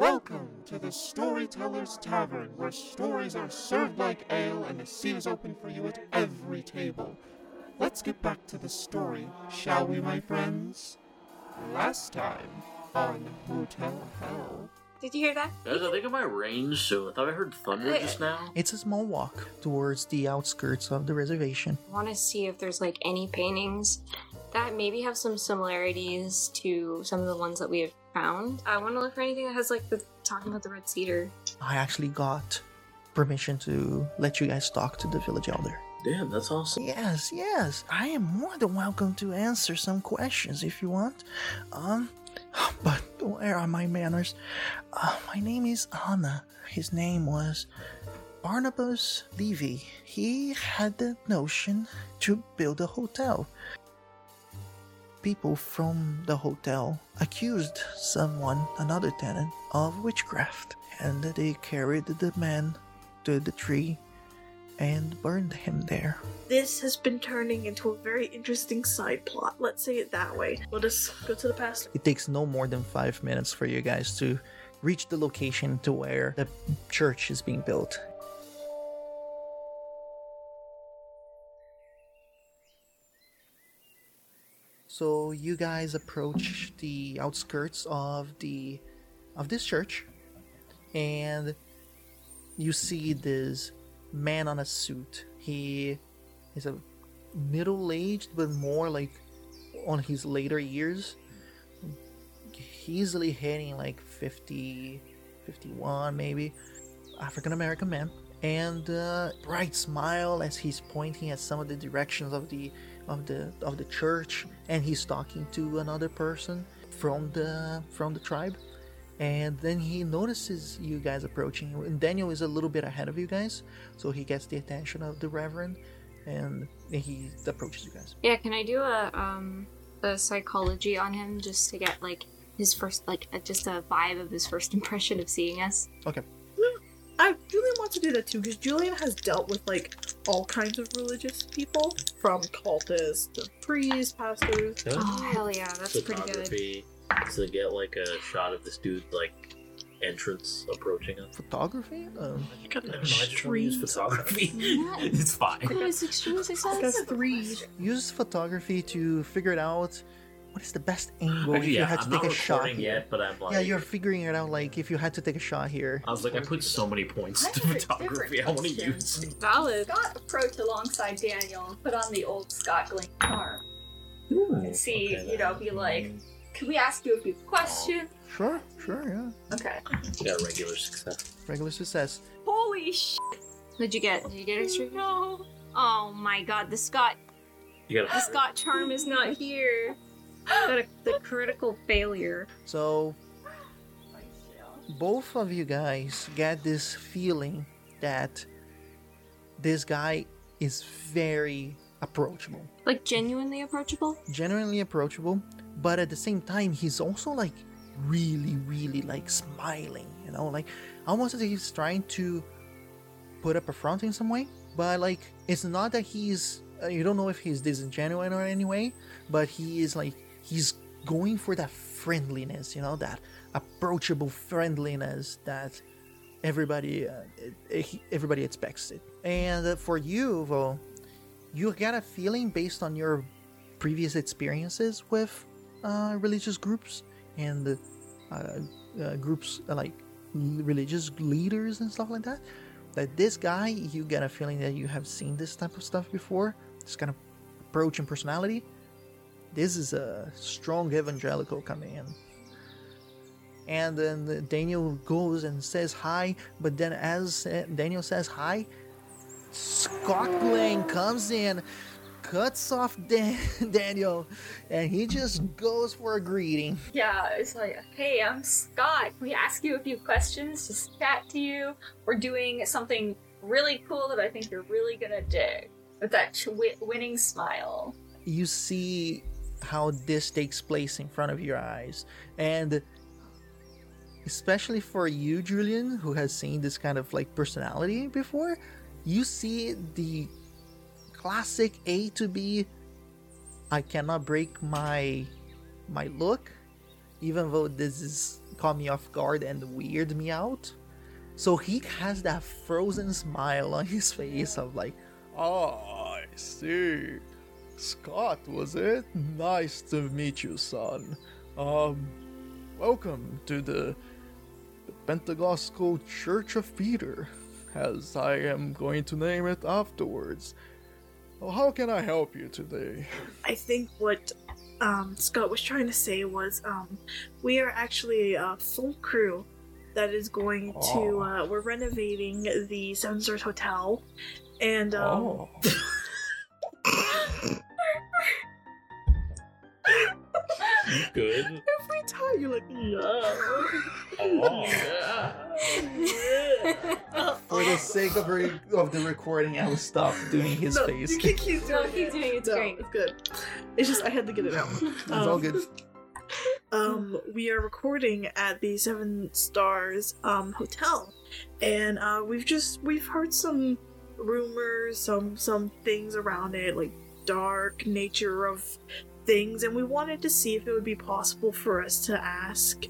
Welcome to the Storyteller's Tavern, where stories are served like ale and the seat is open for you at every table. Let's get back to the story, shall we, my friends? Last time on Hotel Hell. Did you hear that? Guys, I think I might range so I thought I heard thunder just uh, now. It's a small walk towards the outskirts of the reservation. I want to see if there's like any paintings that maybe have some similarities to some of the ones that we have found. I want to look for anything that has like the talking about the red cedar. I actually got permission to let you guys talk to the village elder. Damn, that's awesome. Yes, yes. I am more than welcome to answer some questions if you want. Um, but where are my manners? Uh, my name is Anna. His name was Barnabas Levy. He had the notion to build a hotel. People from the hotel accused someone, another tenant, of witchcraft, and they carried the man to the tree and burned him there. This has been turning into a very interesting side plot. Let's say it that way. Let us go to the past. It takes no more than five minutes for you guys to reach the location to where the church is being built. So you guys approach the outskirts of the of this church and you see this man on a suit. He is a middle-aged but more like on his later years. Easily hitting like 50 51 maybe. African american man. And uh, bright smile as he's pointing at some of the directions of the of the of the church and he's talking to another person from the from the tribe. And then he notices you guys approaching. And daniel is a little bit ahead of you guys so he gets the attention of the reverend and he approaches you guys. Yeah, can I do a um a psychology on him just to get like his first like just a vibe of his first impression of seeing us? okay. I Julian wants to do that too because Julian has dealt with like all kinds of religious people, from cultists to priests, pastors. Oh hell yeah, that's pretty good. Photography to get like a shot of this dude like entrance approaching us. photography um, I don't know, I just want to use photography. It's fine. That is extremely successful. That's three. use photography to figure it out what is the best angle if you yeah, had to I'm take not a shot here. yet, but I'm like, yeah, you're figuring it out. Like if you had to take a shot here. I was like, I put so many points to photography. I different want to question. use. Valid. Scott approached alongside Daniel and put on the old Scott Glenn charm. And see, you know, be like, can we ask you a few questions? Sure, sure, yeah. Okay. got regular success. Regular success. Holy sh! Oh, Did you get? Did you get extra? No. Oh my god, the Scott You the gotta. Scott charm is not here. The critical failure. So both of you guys get this feeling that this guy is very approachable, Like genuinely approachable. genuinely approachable, but at the same time he's also like really, really like smiling. You know, like almost as if he's trying to put up a front in some way, but like it's not that he's. Uh, you don't know if he's disingenuous or any way, but he is like he's going for that friendliness, you know, that approachable friendliness that everybody uh, everybody expects it. And for you, though, you get a feeling based on your previous experiences with uh, religious groups and uh, uh, groups uh, like religious leaders and stuff like that. That this guy, you get a feeling that you have seen this type of stuff before. This kind of approach and personality. This is a strong evangelical coming in. And then Daniel goes and says hi, but then as Daniel says hi, Scotland comes in, cuts off Dan- Daniel, and he just goes for a greeting. Yeah, it's like, hey, I'm Scott. We ask you a few questions? Just chat to you. We're doing something really cool that I think you're really gonna dig. With that ch- winning smile. You see how this takes place in front of your eyes, and especially for you, Julian, who has seen this kind of like personality before, you see the classic A to B. I cannot break my my look, even though this is caught me off guard and weird me out. So he has that frozen smile on his face of like, oh, I see. Scott, was it? Nice to meet you, son. Um, welcome to the, the Pentecostal Church of Peter, as I am going to name it afterwards. Well, how can I help you today? I think what um, Scott was trying to say was um, we are actually a full crew that is going to. Uh, we're renovating the Stars Hotel, and um, Oh. Good. every time you're like, yeah. Oh. yeah. for the sake of, re- of the recording, I will stop doing his no, face. You can keep doing No, it. keep doing it, it's No, great. It's good. It's just I had to get it out. It's all Um, good. um we are recording at the seven stars um hotel and uh we've just we've heard some rumors some some things around it like dark nature of things and we wanted to see if it would be possible for us to ask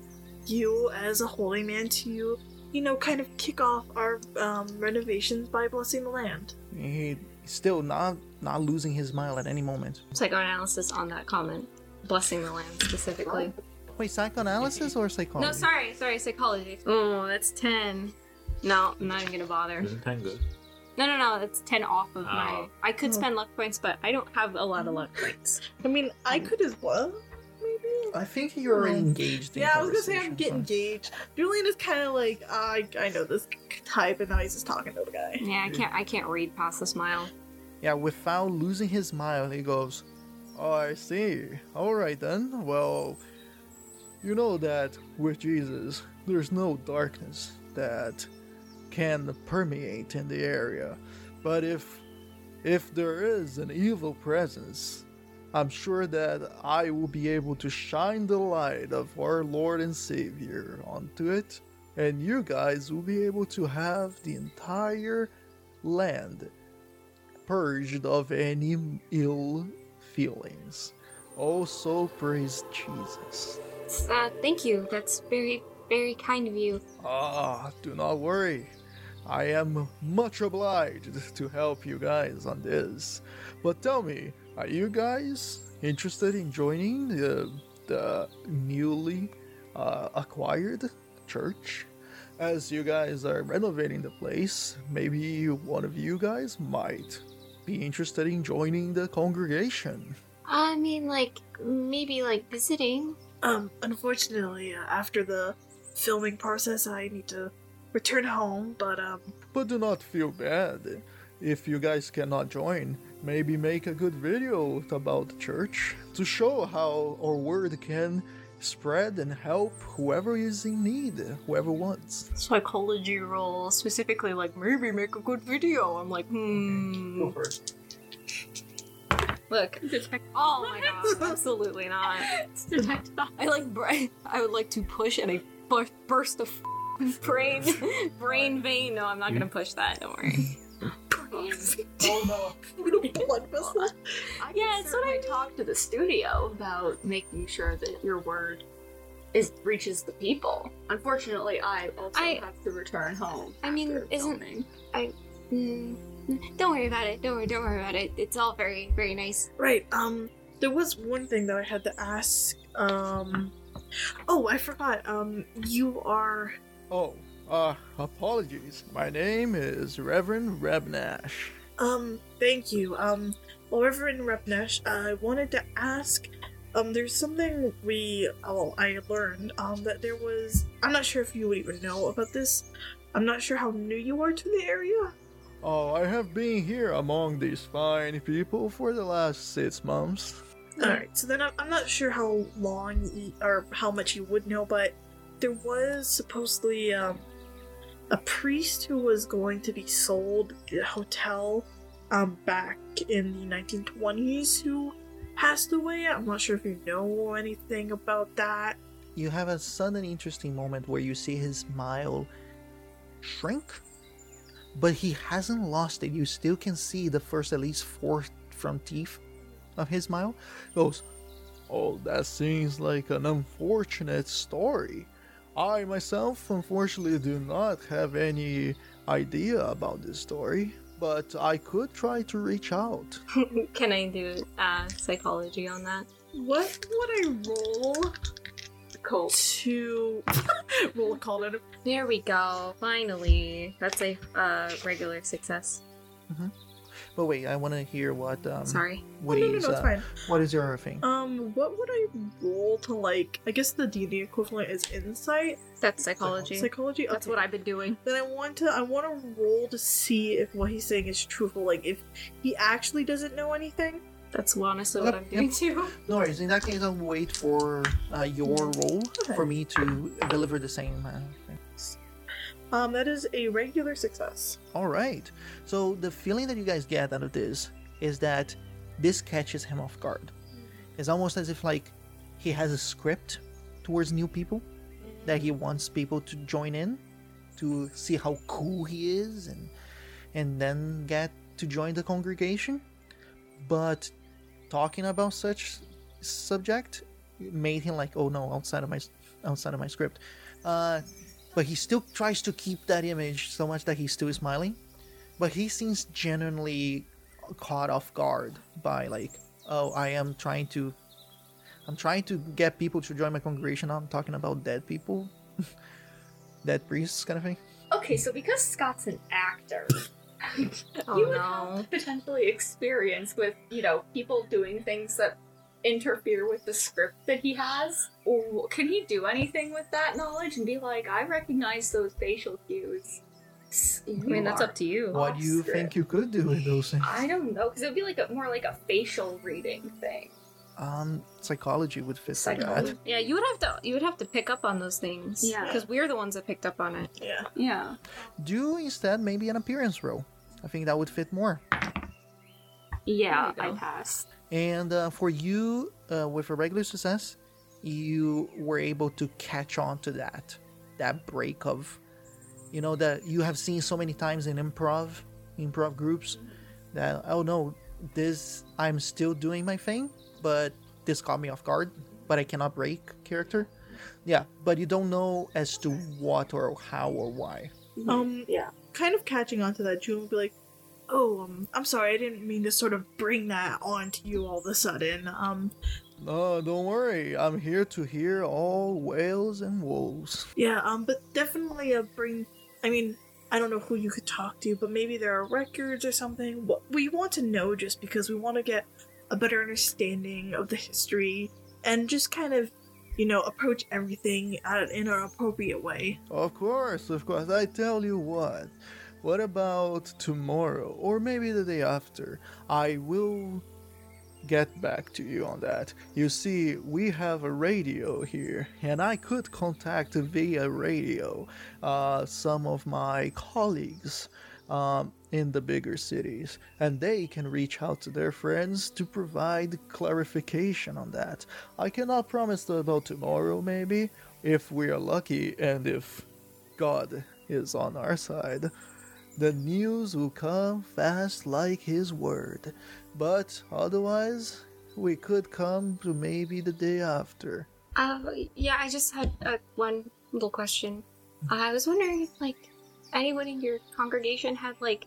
you as a holy man to you know kind of kick off our um renovations by blessing the land He still not not losing his smile at any moment. Psychoanalysis on that comment. Blessing the land specifically. Wait, psychoanalysis or psychology? No, sorry, sorry, psychology. Oh, that's 10. No, I'm not even gonna bother. Isn't ten good? No, no, no, that's 10 off of my. Oh. I could spend luck points, but I don't have a lot of luck points. i mean i could as well maybe I think you're already Um, engaged in Yeah, I was gonna say I'm conversation, getting so- engaged. Julian is kind of like I I know this type, and now he's just talking to the guy. Yeah, I can't. I can't read past the smile. Yeah, without losing his smile, he goes, Oh, I see. Alright then. Well, you know that with Jesus, there's no darkness that can permeate in the area. But if if there is an evil presence, I'm sure that I will be able to shine the light of our Lord and Savior onto it, and you guys will be able to have the entire land purged of any ill feelings. Also, praise Jesus. Uh, thank you. That's very, very kind of you. Ah, do not worry. I am much obliged to help you guys on this. But tell me, are you guys interested in joining the, the newly uh, acquired church? As you guys are renovating the place, maybe one of you guys might be interested in joining the congregation. I mean, like maybe like visiting. Um, unfortunately, uh, after the filming process, I need to return home. But um, But do not feel bad. If you guys cannot join, maybe make a good video about the church to show how our word can spread and help whoever is in need, whoever wants. Psychology roll specifically, like maybe make a good video. I'm like, hmm. Go first. Look. detect. Oh my god, absolutely not. It's detective. I like. I would like to push and a bu- burst of brain, brain vein. No, I'm not gonna push that. Don't worry. oh no, blood vessel. I Yeah, can it's what I certainly mean. talk to the studio about making sure that your word is reaches the people. Unfortunately, I also I- have to return home. I mean, isn't- filming. Mm, don't worry about it. Don't worry. Don't worry about it. It's all very, very nice. Right. Um, there was one thing that I had to ask. Um, oh, I forgot. Um, you are. Oh, uh, apologies. My name is Reverend Rebnash. Um, thank you. Um, well, Reverend Repnesh, I wanted to ask. Um, there's something we. Oh, I learned. Um, that there was. I'm not sure if you would even know about this. I'm not sure how new you are to the area. Oh, I have been here among these fine people for the last six months. Alright, so then I'm, I'm not sure how long you, or how much you would know, but there was supposedly um, a priest who was going to be sold the hotel um, back in the 1920s who passed away. I'm not sure if you know anything about that. You have a sudden interesting moment where you see his smile shrink, but he hasn't lost it. You still can see the first at least four front teeth of his smile. Goes, Oh, that seems like an unfortunate story. I myself, unfortunately, do not have any idea about this story, but I could try to reach out. Can I do uh, psychology on that? What would I roll Cool. to roll a call to There we go. Finally, that's a uh, regular success. But wait, I want to hear what um Sorry. Oh, no, no, no, it's uh, fine. what is your thing? Um, what would I roll to like? I guess the D and D equivalent is insight, That's psychology. psychology. That's Okay. what I've been doing. Then I want to I want to roll to see if what he's saying is truthful. Like if he actually doesn't know anything. That's honestly what I'm doing too. No worries. In that case, I'll wait for uh, your roll Okay. for me to deliver the same. Uh, thing. Um, that is a regular success. All right. So the feeling that you guys get out of this is that this catches him off guard. It's almost as if like he has a script towards new people that he wants people to join in to see how cool he is and and then get to join the congregation. But talking about such subject made him like, oh no, outside of my outside of my script. Uh, but he still tries to keep that image so much that he's still smiling. But he seems genuinely caught off guard by like, oh, I am trying to, I'm trying to get people to join my congregation. I'm talking about dead people, dead priests, kind of thing. Okay, so because Scott's an actor, Oh you would no. have potentially experience with, you know, people doing things that interfere with the script that he has? Or can he do anything with that knowledge and be like, I recognize those facial cues? I mean, that's up to you. What do you Off-script. think you could do with those things? I don't know, because it would be like a more like a facial reading thing. Um, psychology would fit for that. Psychology. Yeah, you would have to. You would have to pick up on those things. Yeah. Because we're the ones that picked up on it. Yeah. Yeah. Do instead maybe an appearance roll. I think that would fit more. Yeah, I pass. And uh, for you, uh, with a regular success, you were able to catch on to that, that break of, you know, that you have seen so many times in improv, improv groups, that oh no, this I'm still doing my thing, but this caught me off guard, but I cannot break character. Yeah, but you don't know as to what or how or why. Um, Yeah. kind of catching on to that, June would be like, "Oh, um, I'm sorry, I didn't mean to sort of bring that onto you all of a sudden. Um, No, don't worry. I'm here to hear all whales and wolves. yeah, um, but definitely uh, bring. I mean, I don't know who you could talk to, but maybe there are records or something. We want to know, just because we want to get a better understanding of the history and just kind of, you know, approach everything at, in an appropriate way. Of course, of course. I tell you what. What about tomorrow, or maybe the day after? I will get back to you on that. You see, we have a radio here, and I could contact via radio uh, some of my colleagues um, in the bigger cities, and they can reach out to their friends to provide clarification on that. I cannot promise about tomorrow, maybe, if we are lucky and if God is on our side. The news will come fast like his word. But otherwise, we could come to maybe the day after. Uh, yeah, I just had uh, one little question. I was wondering if, like, anyone in your congregation had, like,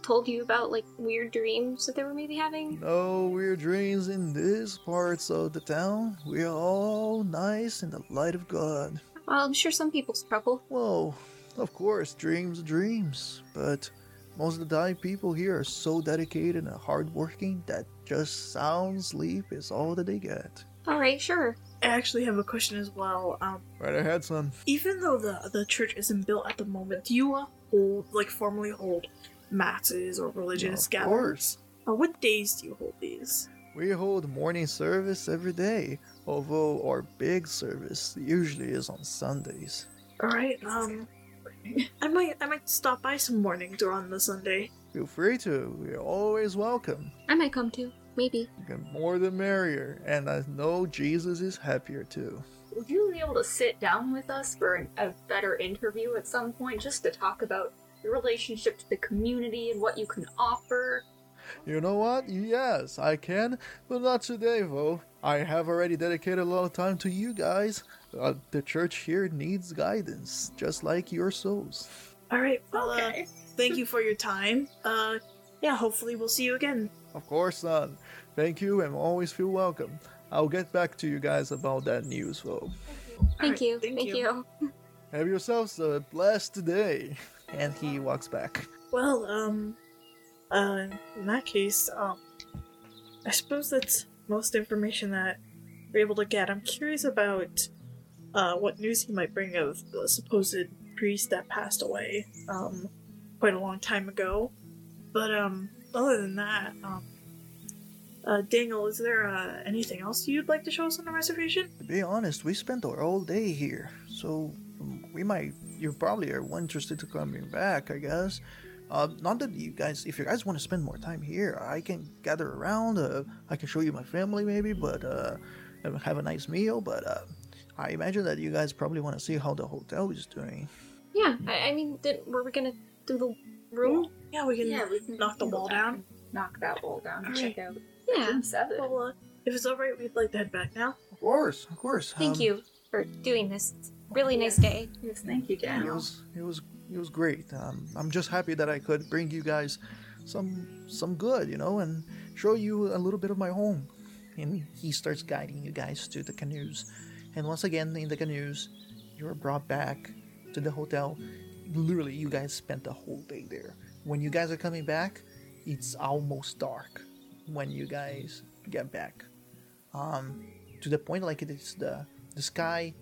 told you about, like, weird dreams that they were maybe having? No weird dreams in these parts of the town. We are all nice in the light of God. Well, I'm sure some people struggle. Well, of course, dreams dreams, but most of the time people here are so dedicated and hardworking that just sound sleep is all that they get. Alright, sure. I actually have a question as well. Um, Right ahead, son. even though the the church isn't built at the moment, do you uh, hold like formally hold masses or religious gatherings? Of gatherings? course. Uh, what days do you hold these? We hold morning service every day, although our big service usually is on Sundays. All right. Um, I might I might stop by some mornings or on the Sunday. Feel free to. We're always welcome. I might come too. Maybe. The more the merrier, and I know Jesus is happier too. Would you be able to sit down with us for an, a better interview at some point just to talk about your relationship to the community and what you can offer? You know what? Yes, I can, but not today, though. I have already dedicated a lot of time to you guys. Uh, the church here needs guidance, just like your souls. All right. Well, uh, Okay. thank you for your time. Uh, yeah. Hopefully, we'll see you again. Of course, son. Thank you, and always feel welcome. I'll get back to you guys about that news, though. Thank Alright, you. thank Thank, you. you. Have yourselves a blessed day. And he walks back. Well, um, uh, in that case, um, I suppose that's most information that we're able to get. I'm curious about, uh, what news he might bring of the supposed priest that passed away, um, quite a long time ago. But, um, other than that, um, uh, Daniel, is there, uh, anything else you'd like to show us on the reservation? To be honest, we spent our whole day here, so um, we might. You probably are interested to coming back, I guess. Uh, not that you guys, if you guys want to spend more time here, I can gather around. Uh, I can show you my family, maybe, but uh, have a nice meal. But uh, I imagine that you guys probably want to see how the hotel is doing. Yeah, I, I mean, did, were we gonna do the room? Yeah, we can Yeah, we can knock the wall back down. Knock that wall down and check out Yeah. room seven. Well, uh, if it's alright, we'd like to head back now. Of course, of course. Thank um, you for doing this. Really nice day. Yes, thank you, It Daniel. was it was it was great. Um, I'm just happy that I could bring you guys some some good, you know, and show you a little bit of my home. And he starts guiding you guys to the canoes. And once again, in the canoes, you are brought back to the hotel. Literally, you guys spent the whole day there. When you guys are coming back, it's almost dark when you guys get back. Um, to the point like it is the the sky,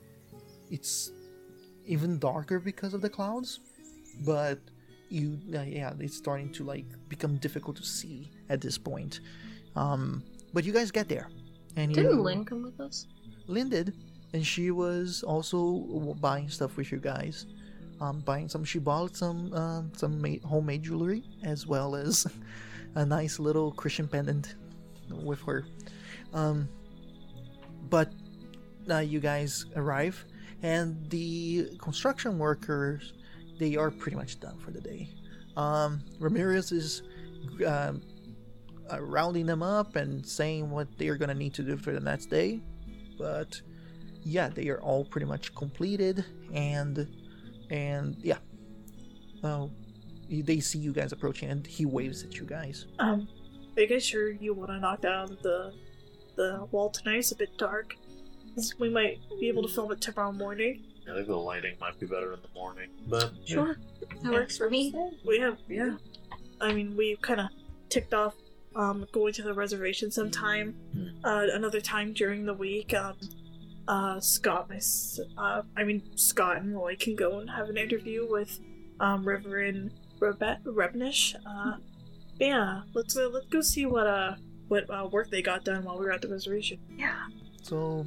it's even darker because of the clouds, but you uh, yeah it's starting to like become difficult to see at this point. Um, but you guys get there, and Didn't Lynn come with us? Lynn did, and she was also buying stuff with you guys. Um, buying some. She bought some uh, some ma- homemade jewelry as well as a nice little Christian pendant with her. Um, but uh, you guys arrive, and the construction workers they are pretty much done for the day. Um, Ramirez is um uh, rounding them up and saying what they are gonna need to do for the next day, but yeah, they are all pretty much completed, and and yeah, uh, they see you guys approaching, and he waves at you guys. Um, are you guys sure you want to knock down the the wall tonight? It's a bit dark. We might be able to film it tomorrow morning. I think the lighting might be better in the morning. But Sure. That works for me. We have, yeah. I mean, we kind of ticked off um, going to the reservation sometime, uh, another time during the week. Um, uh, Scott, my, uh, I mean, Scott and Roy can go and have an interview with um, Reverend Rebe- Rebnish. Uh, yeah, let's uh, let's go see what uh what uh, work they got done while we were at the reservation. Yeah. So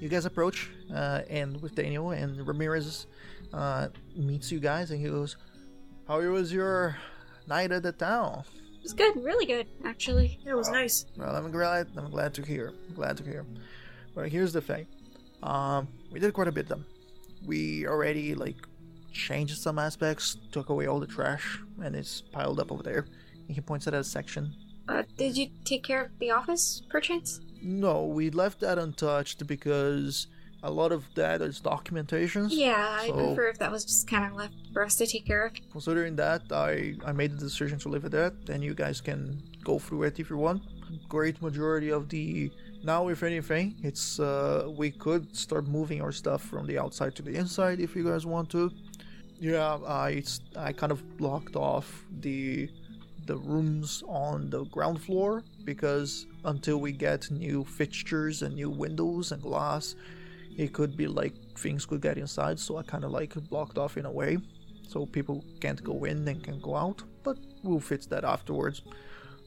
you guys approach, uh, and with Daniel and Ramirez uh, meets you guys, and he goes, "How was your night at the town?" It was good, really good, actually. Yeah, it was nice. Well, I'm glad. I'm glad to hear. I'm glad to hear. But here's the thing. Um, we did quite a bit. Them. We already like changed some aspects, took away all the trash, and it's piled up over there. He points at a section. Uh, did you take care of the office, perchance? No, we left that untouched because a lot of that is documentation. Yeah, So- prefer if that was just kind of left for us to take care of. Considering that, I I made the decision to leave it at, and you guys can go through it if you want. Great majority of the now, if anything, it's uh we could start moving our stuff from the outside to the inside if you guys want to. Yeah, i kind of blocked off the the rooms on the ground floor because until we get new fixtures and new windows and glass, it could be like things could get inside. So I kind of like blocked off in a way so people can't go in and can go out but we'll fix that afterwards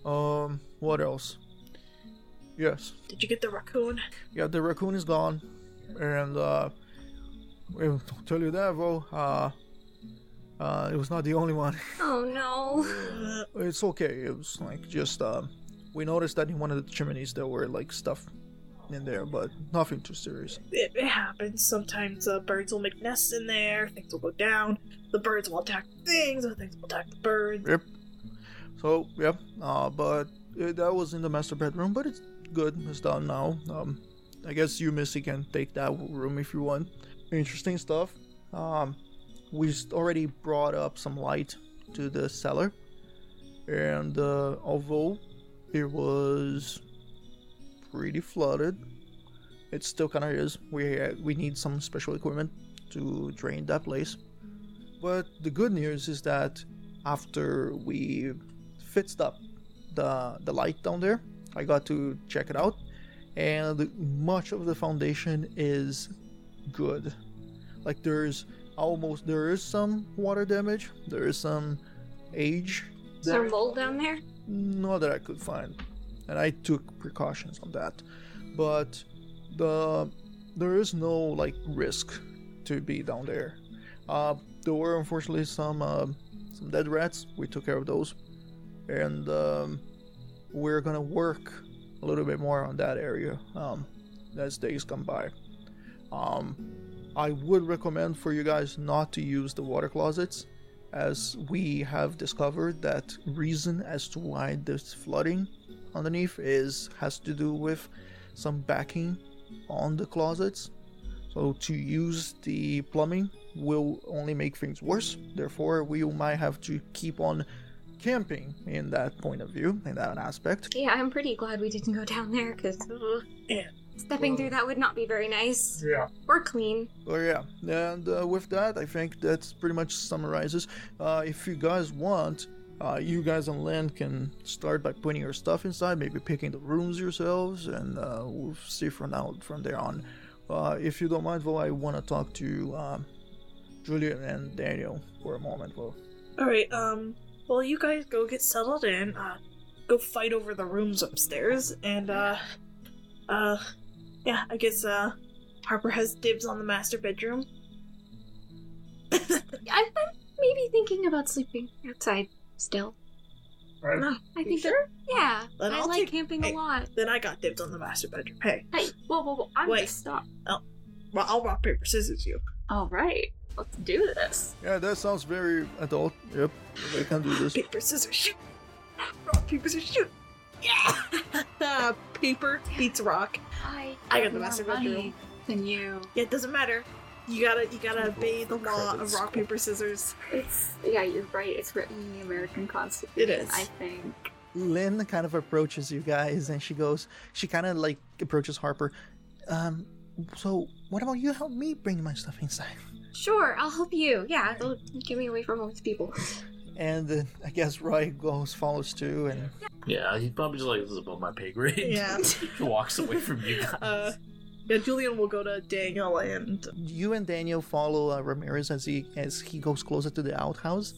um what else yes Did you get the raccoon? yeah the raccoon is gone and uh i'll tell you that bro uh uh it was not the only one Oh no. Uh, it's okay it was like just um we noticed that in one of the chimneys there were like stuff in there but nothing too serious it, it happens. Sometimes uh, birds will make nests in there, things will go down, the birds will attack things, or things will attack the birds. Yep. So yep. uh, but uh, that was in the master bedroom, but it's good. It's done now. Um, I guess you, Missy, can take that room if you want. Interesting stuff. Um, we already brought up some light to the cellar, and uh, although it was pretty flooded, it still kind of is. We uh, we need some special equipment to drain that place. But the good news is that after we fixed up the the light down there, I got to check it out, and much of the foundation is good. Like there's almost there is some water damage, there is some age, Is there mold down there? not that I could find, and I took precautions on that. But the there is no like risk to be down there. Uh, there were unfortunately some uh, some dead rats. We took care of those, and um, we're gonna work a little bit more on that area um, as days come by. Um, I would recommend for you guys not to use the water closets as we have discovered that reason as to why there's flooding underneath is has to do with some backing on the closets so to use the plumbing will only make things worse therefore we might have to keep on camping in that point of view in that aspect Yeah, I'm pretty glad we didn't go down there because Yeah. stepping through that would not be very nice Yeah. or clean. Oh yeah, and uh, with that, I think that's pretty much summarizes. Uh, if you guys want, uh, you guys on land can start by putting your stuff inside, maybe picking the rooms yourselves, and uh, we'll see from now from there on. Uh, if you don't mind, though, I want to talk to um, Julian and Daniel for a moment. Well, All right. Um. Well, you guys go get settled in. Uh, go fight over the rooms upstairs, and uh, uh, yeah. I guess uh, Harper has dibs on the master bedroom. I'm, I'm maybe thinking about sleeping outside still. Right. No, I think sure? that, yeah, Then I I'll like take- camping hey. a lot. Then I got dibs on the master bedroom. Hey, Hey, whoa, whoa, whoa! I'm Wait. gonna stop. well, I'll rock paper scissors you. All right, let's do this. yeah, that sounds very adult. Yep, we can do this. Paper scissors shoot. Rock paper scissors shoot. Yeah. paper beats rock. I I got the more master money bedroom. than you. Yeah, it doesn't matter. You gotta you gotta obey the law of rock paper scissors. It's yeah, you're right. It's written in the American Constitution. It is. I think. Lynn kind of approaches you guys and she goes, she kind of like approaches Harper. Um, so what about you help me bring my stuff inside? Sure, I'll help you. Yeah, it'll get me away from all these people. And uh, I guess Roy goes, follows too, and Yeah, he's probably just like, this is above my pay grade. Yeah. he walks away from you guys. Uh, yeah, Julian will go to Daniel and you and Daniel follow uh, Ramirez as he as he goes closer to the outhouse,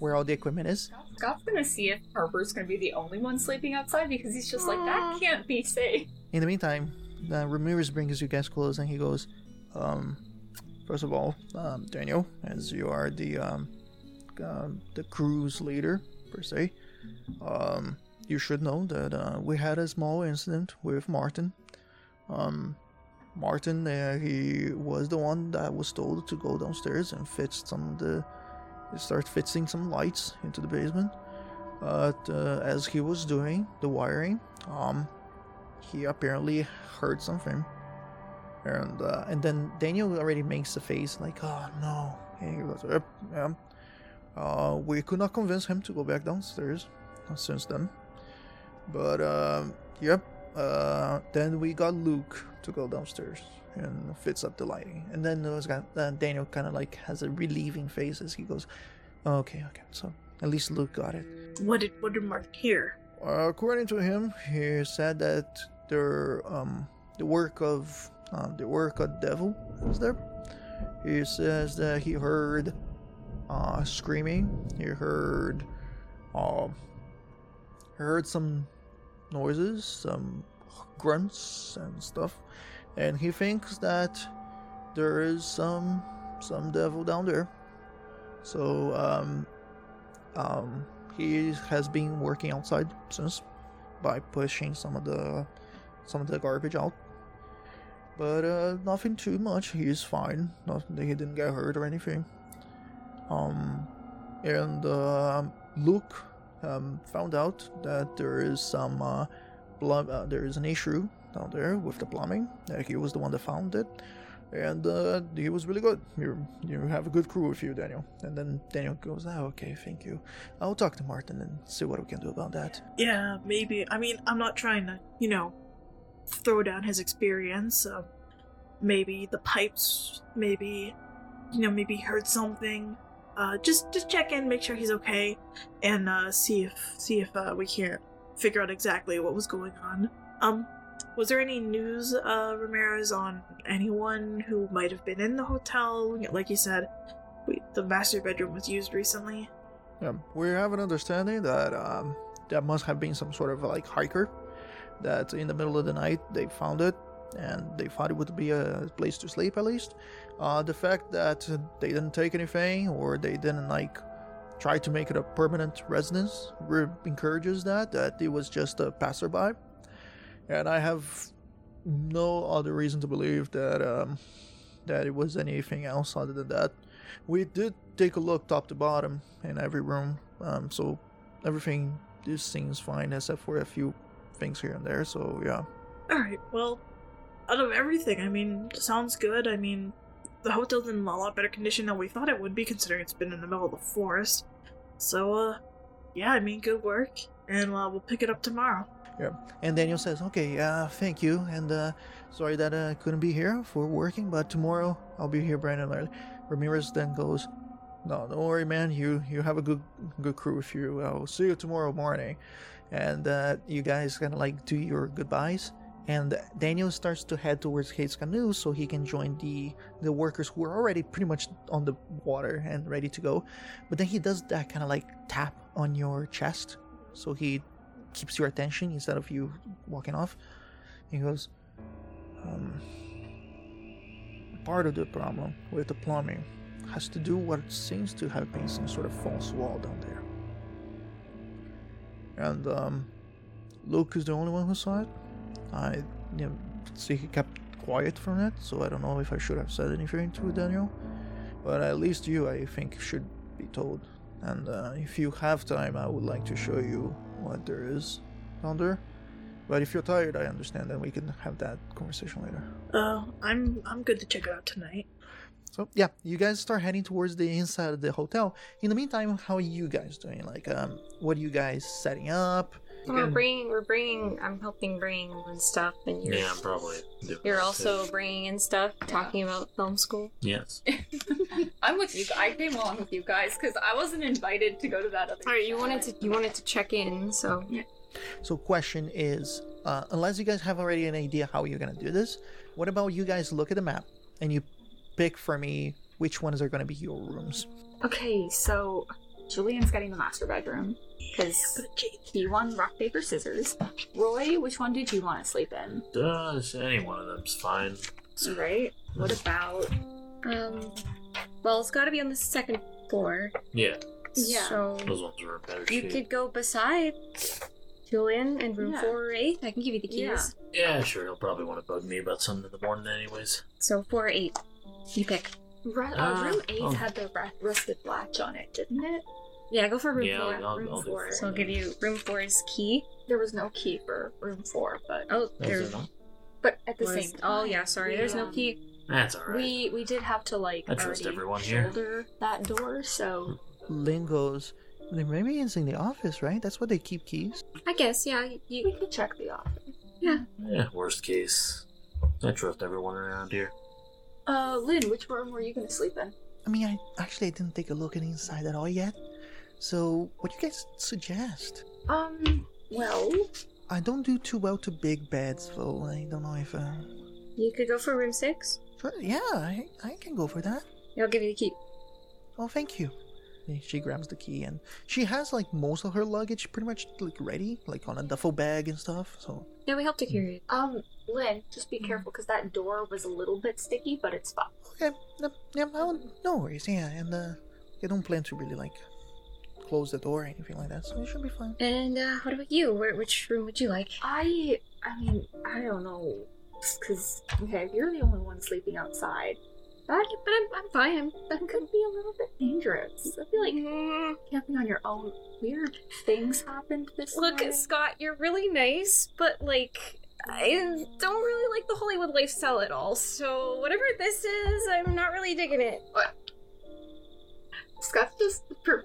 where all the equipment is. Scott's gonna see if Harper's gonna be the only one sleeping outside because he's just like that can't be safe. In the meantime, uh, Ramirez brings you guys close and he goes, um, first of all, um, Daniel, as you are the um, um, the crew's leader per se, um, you should know that uh, we had a small incident with Martin. Um, Martin, uh, he was the one that was told to go downstairs and fix some of the, start fixing some lights into the basement. But uh, as he was doing the wiring, um, he apparently heard something, and uh, and then Daniel already makes a face like, "Oh no!" And he goes, "Yep, yeah." Uh, we could not convince him to go back downstairs since then, but um, yep. Uh, then we got Luke to go downstairs and fits up the lighting, and then there was uh, Daniel kind of like has a relieving face as he goes, "Okay, okay." So at least Luke got it. what did what did Martin hear? Uh, according to him, he said that there, um, the work of um, the work of the devil is there. He says that he heard uh, screaming. He heard, uh, he heard some noises, some grunts and stuff, and he thinks that there is some some devil down there. So, um, um, he has been working outside since by pushing some of the some of the garbage out. But uh, nothing too much. He's fine. He didn't get hurt or anything. Um, and uh, Luke um, found out that there is some uh, uh, there is an issue down there with the plumbing. Uh, he was the one that found it, and uh, he was really good. You you have a good crew with you, Daniel. And then Daniel goes, "Ah, okay, thank you. I'll talk to Martin and see what we can do about that." Yeah, maybe. I mean, I'm not trying to, you know, throw down his experience. Maybe the pipes, maybe, you know, maybe he heard something. Uh, just just check in, make sure he's okay, and uh, see if see if uh, we can't figure out exactly what was going on. Um, was there any news, uh, Ramirez, on anyone who might have been in the hotel? Like you said, we, the master bedroom was used recently. Yeah, we have an understanding that um, that must have been some sort of like hiker that in the middle of the night they found it and they thought it would be a place to sleep at least. Uh, the fact that they didn't take anything or they didn't like try to make it a permanent residence re- encourages that that it was just a passerby, and I have no other reason to believe that um, that it was anything else other than that. We did take a look top to bottom in every room, um, so everything just seems fine except for a few things here and there. So yeah, All right. Well, out of everything, I mean, sounds good. I mean, the hotel's in a lot better condition than we thought it would be, considering it's been in the middle of the forest. So, uh, yeah, I mean, good work, and uh, we'll pick it up tomorrow. yeah. And Daniel says, "Okay, uh, thank you, and uh, sorry that I couldn't be here for working, but tomorrow I'll be here bright and early." Ramirez then goes, "No, don't worry, man. You you have a good good crew with you. I'll see you tomorrow morning." And uh, you guys kind of like do your goodbyes. And Daniel starts to head towards his canoe so he can join the the workers who are already pretty much on the water and ready to go. But then he does that kind of like tap on your chest, so he keeps your attention instead of you walking off. He goes, um, part of the problem with the plumbing has to do what seems to have been some sort of false wall down there. And um, Luke is the only one who saw it. I you know, see he kept quiet from it, so I don't know if I should have said anything to Daniel. But at least you, I think, should be told. And uh, if you have time, I would like to show you what there is down there. But if you're tired, I understand, and we can have that conversation later. Uh, I'm I'm good to check it out tonight. So yeah, you guys start heading towards the inside of the hotel. In the meantime, how are you guys doing? Like, um, what are you guys setting up? We're bringing, we're bringing. I'm helping bring and stuff, and you're Yeah, I'm probably. doing you're also too. bringing in stuff, talking about film school. Yes. I'm with you. I came along with you guys because I wasn't invited to go to that other. All right, you wanted to, you wanted to check in, so So question is, uh, unless you guys have already an idea how you're gonna do this, what about you guys look at the map and you pick for me which ones are gonna be your rooms? Okay, so Julian's getting the master bedroom because he won rock paper scissors. Roy, which one did you want to sleep in? Does any one of them's fine. Right. What about? um, well, it's got to be on the second floor. Yeah, Yeah. So those ones are better you shape. could go beside Julian in room Yeah. four or eight. I can give you the Yeah. keys. Yeah, sure. He'll probably want to bug me about something in the morning, anyways. So four or eight. You pick. Ru- uh, Uh, room eight oh. had the ra- rusted latch on it, didn't it? Yeah, go for room Yeah, four. I'll, I'll, room I'll four. four. So I'll give you room four's key. There was no key for room four, but Oh, Is there's. it not? but at the was- same time. oh yeah, sorry. we, There's no um, key. That's alright. We we did have to like I trust already everyone here. shoulder that door, so Lynn goes, maybe it's in the office, right? That's where they keep keys. I guess yeah. we You, could check the office. Yeah. Yeah, worst case. I trust everyone around here. Uh, Lynn, which room were you gonna sleep in? I mean, I actually I didn't take a look at inside at all yet. So, what do you guys suggest? Um, well, I don't do too well to big beds, though. I don't know if. Uh... you could go for room six. Yeah, I, I can go for that. I'll give you the key. Oh, thank you. And She grabs the key and she has like most of her luggage pretty much like ready, like on a duffel bag and stuff. So Yeah, we helped to carry it. um, Lynn, just be careful because that door was a little bit sticky, but it's fine. okay, no, yeah, no, no worries. Yeah, and uh, I don't plan to really like close the door or anything like that, so it should be fine. And uh, what about you? Where, which room would you like? I, I mean, I don't know, because okay, you're the only one sleeping outside. That, But I'm, I'm fine. I'm, that could be a little bit dangerous. I feel like Mm, camping on your own, weird things happen this Look, morning. Scott, you're really nice, but like, I don't really like the Hollywood lifestyle at all. So whatever this is, I'm not really digging it. Scott's just per-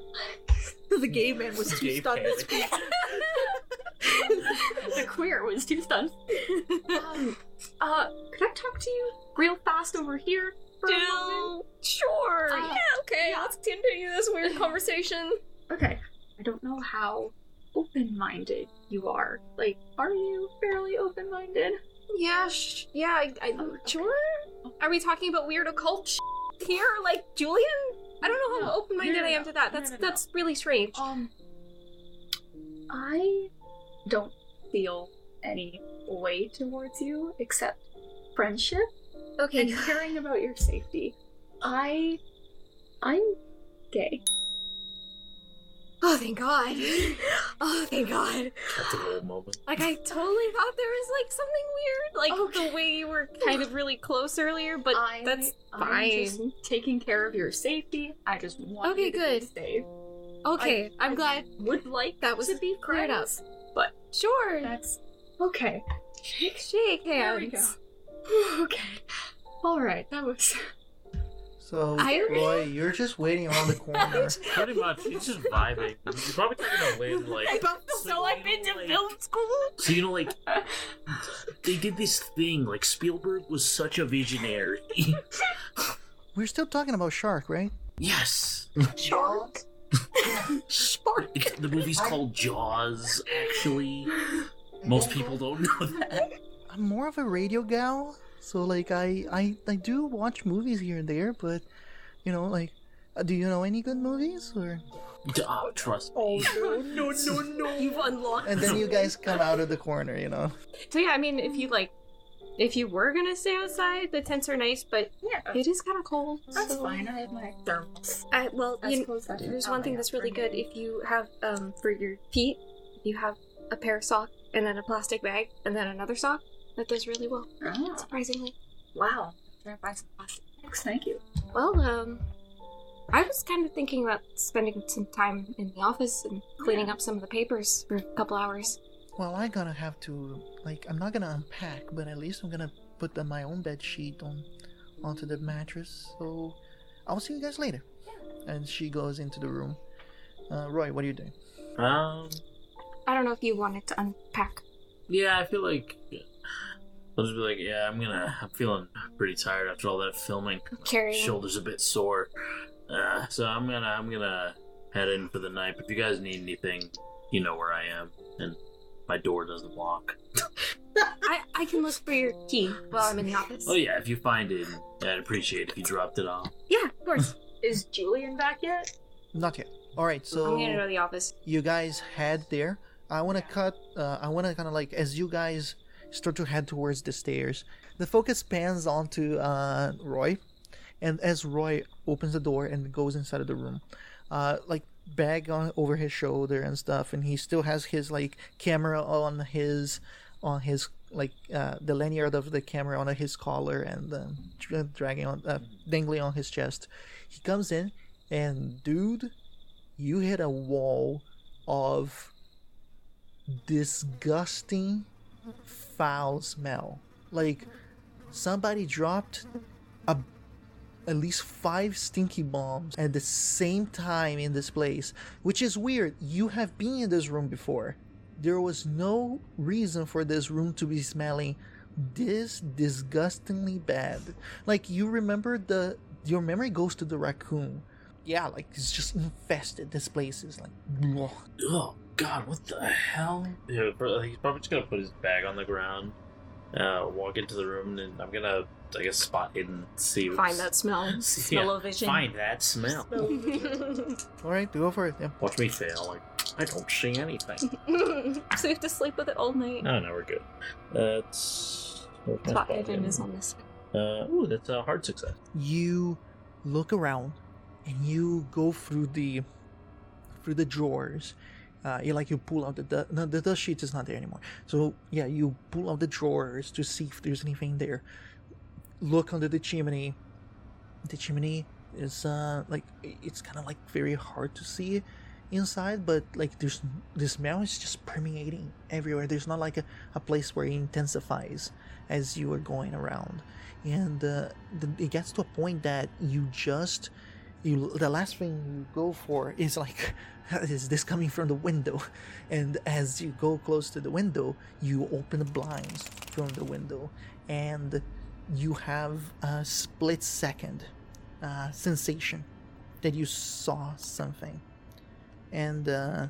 the gay man was too stunned to speak. the queer was too stunned. um, uh, could I talk to you real fast over here moment? Sure. Uh, yeah. Okay. yeah. Let's continue this weird conversation. Okay. I don't know how open-minded you are. Like, are you fairly open-minded? Yeah. Sh- yeah. I, I, sure. Are we talking about weird occult sh- here, like Julian? I don't know how No. open-minded No, no, I am to that. That's that's really strange. Um, I don't feel any way towards you except friendship okay. and caring about your safety. I, I'm gay. Oh, thank God. Oh, thank God. That's a whole moment. Like I totally thought there was like something weird, like Okay. the way you were kind of really close earlier, but I, that's I'm fine. just taking care of your safety. I just want Okay, you to good. be safe. okay. I- I, am I glad Would like that was to be cleared up. but Sure. That's okay. Shake, shake There we hands. okay. All right. That was. So, I- Roy, you're just waiting around the corner. Pretty much, he's just vibing. He's probably talking about when, like. So I've been to like- film school. So you know, like they did this thing. Like Spielberg was such a visionary. We're still talking about Shark, right? yes, Shark. Shark. The movie's called Jaws. Actually, most people don't know that. I'm more of a radio gal, so like I I I do watch movies here and there, but you know, like, uh, do you know any good movies or? Oh, trust me. no, no, no, no. You've unlocked. And then you guys come out of the corner, you know. So yeah, I mean, if you like, if you were gonna stay outside, the tents are nice, but Yeah. it is kind of cold. That's so- fine. I have my thermals. I, well, I you, suppose that there's one thing that's really good. If you have um for your feet, if you have a pair of sock and then a plastic bag and then another sock, that does really well. Oh, Surprisingly. wow. Can I buy some plastic? Thank you. Well, um, I was kind of thinking about spending some time in the office and cleaning up some of the papers for a couple hours. Well, I'm gonna have to like I'm not gonna unpack, but at least I'm gonna put the, my own bed sheet on onto the mattress. So I'll see you guys later. And she goes into the room. Uh, Roy, what are you doing? Um, I don't know if you wanted to unpack. yeah, I feel like I'll just be like, yeah, I'm gonna. I'm feeling pretty tired after all that filming. Carrying. Shoulders a bit sore. Uh, so I'm gonna. I'm gonna head in for the night. But if you guys need anything, you know where I am, and my door doesn't lock. I, I can look for your key while I'm in the office. Oh yeah, if you find it, I'd appreciate it if you dropped it off. Yeah, of course. Is Julian back yet? Not yet. All right, so I'm gonna go so to the office. you guys head there. I want to cut. Uh, I want to kind of like as you guys start to head towards the stairs. The focus pans onto uh, Roy, and as Roy opens the door and goes inside of the room, uh, like bag on over his shoulder and stuff, and he still has his like camera on his on his like uh, the lanyard of the camera on his collar and dra- dragging on uh, dangling on his chest. He comes in, and dude, you hit a wall of disgusting foul smell. Like somebody dropped a at least five stinky bombs at the same time in this place, which is weird. You have been in this room before. There was no reason for this room to be smelling this disgustingly bad. Like you remember the your memory goes to the raccoon. Yeah, like it's just infested. This place is like bleh. God, what the hell? Yeah, he's probably just gonna put his bag on the ground, uh, walk into the room, and I'm gonna, I guess, spot hidden, see what's- Find that smell. see- Smell-o-vision. Find that smell. All right, go for it. Yeah. Watch me fail. Like I don't see anything. so you have to sleep with it all night. no, no, we're good. Uh, it's where's my Spot spot hidden hidden? is on this. Uh, ooh, that's a hard success. you look around and you go through the through the drawers uh, you like you pull out the no, the dust sheet is not there anymore. So yeah you pull out the drawers to see if there's anything there. Look under the chimney. The chimney is uh like it's kind of like very hard to see inside but like there's the smell is just permeating everywhere. There's not like a, a place where it intensifies as you are going around. And uh, the, it gets to a point that you just you the last thing you go for is like is this coming from the window? And as you go close to the window you open the blinds from the window and you have a split second uh, sensation that you saw something. And uh,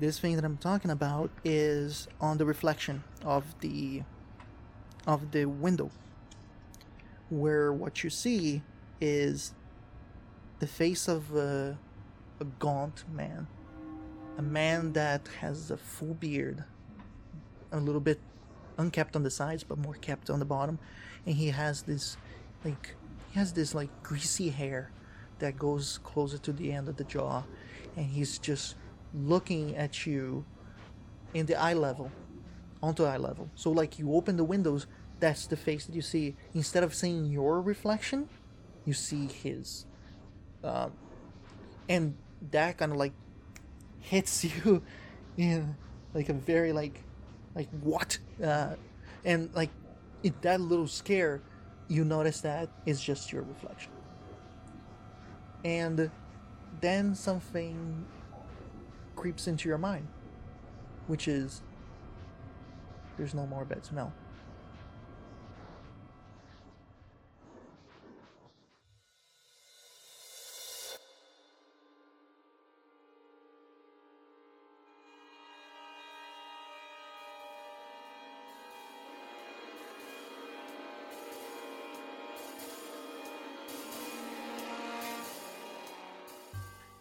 this thing that i'm talking about is on the reflection of the of the window where what you see is the face of a, a gaunt man. A man that has a full beard, a little bit unkept on the sides, but more kept on the bottom. And he has this, like, he has this, like, greasy hair that goes closer to the end of the jaw. And he's just looking at you in the eye level, onto eye level. So, like, you open the windows, that's the face that you see. Instead of seeing your reflection, you see his um, and that kind of like hits you in like a very like like what? Uh, and like in that little scare you notice that it's just your reflection. And then something creeps into your mind which is there's no more bad smell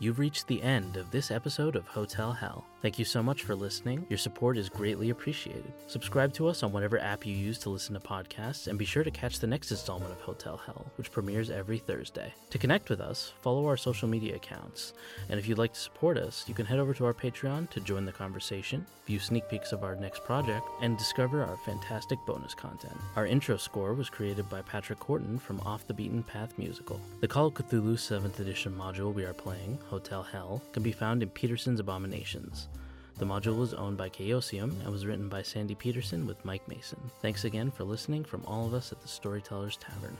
You've reached the end of this episode of Hotel Hell. Thank you so much for listening. Your support is greatly appreciated. Subscribe to us on whatever app you use to listen to podcasts, and be sure to catch the next installment of Hotel Hell, which premieres every Thursday. To connect with us, follow our social media accounts. And if you'd like to support us, you can head over to our Patreon to join the conversation, view sneak peeks of our next project, and discover our fantastic bonus content. Our intro score was created by Patrick Courtin from Off the Beaten Path Musical. The Call of Cthulhu 7th edition module we are playing, Hotel Hell, can be found in Petersen's Abominations. The module was owned by Chaosium and was written by Sandy Petersen with Mike Mason. Thanks again for listening from all of us at the Storytellers Tavern.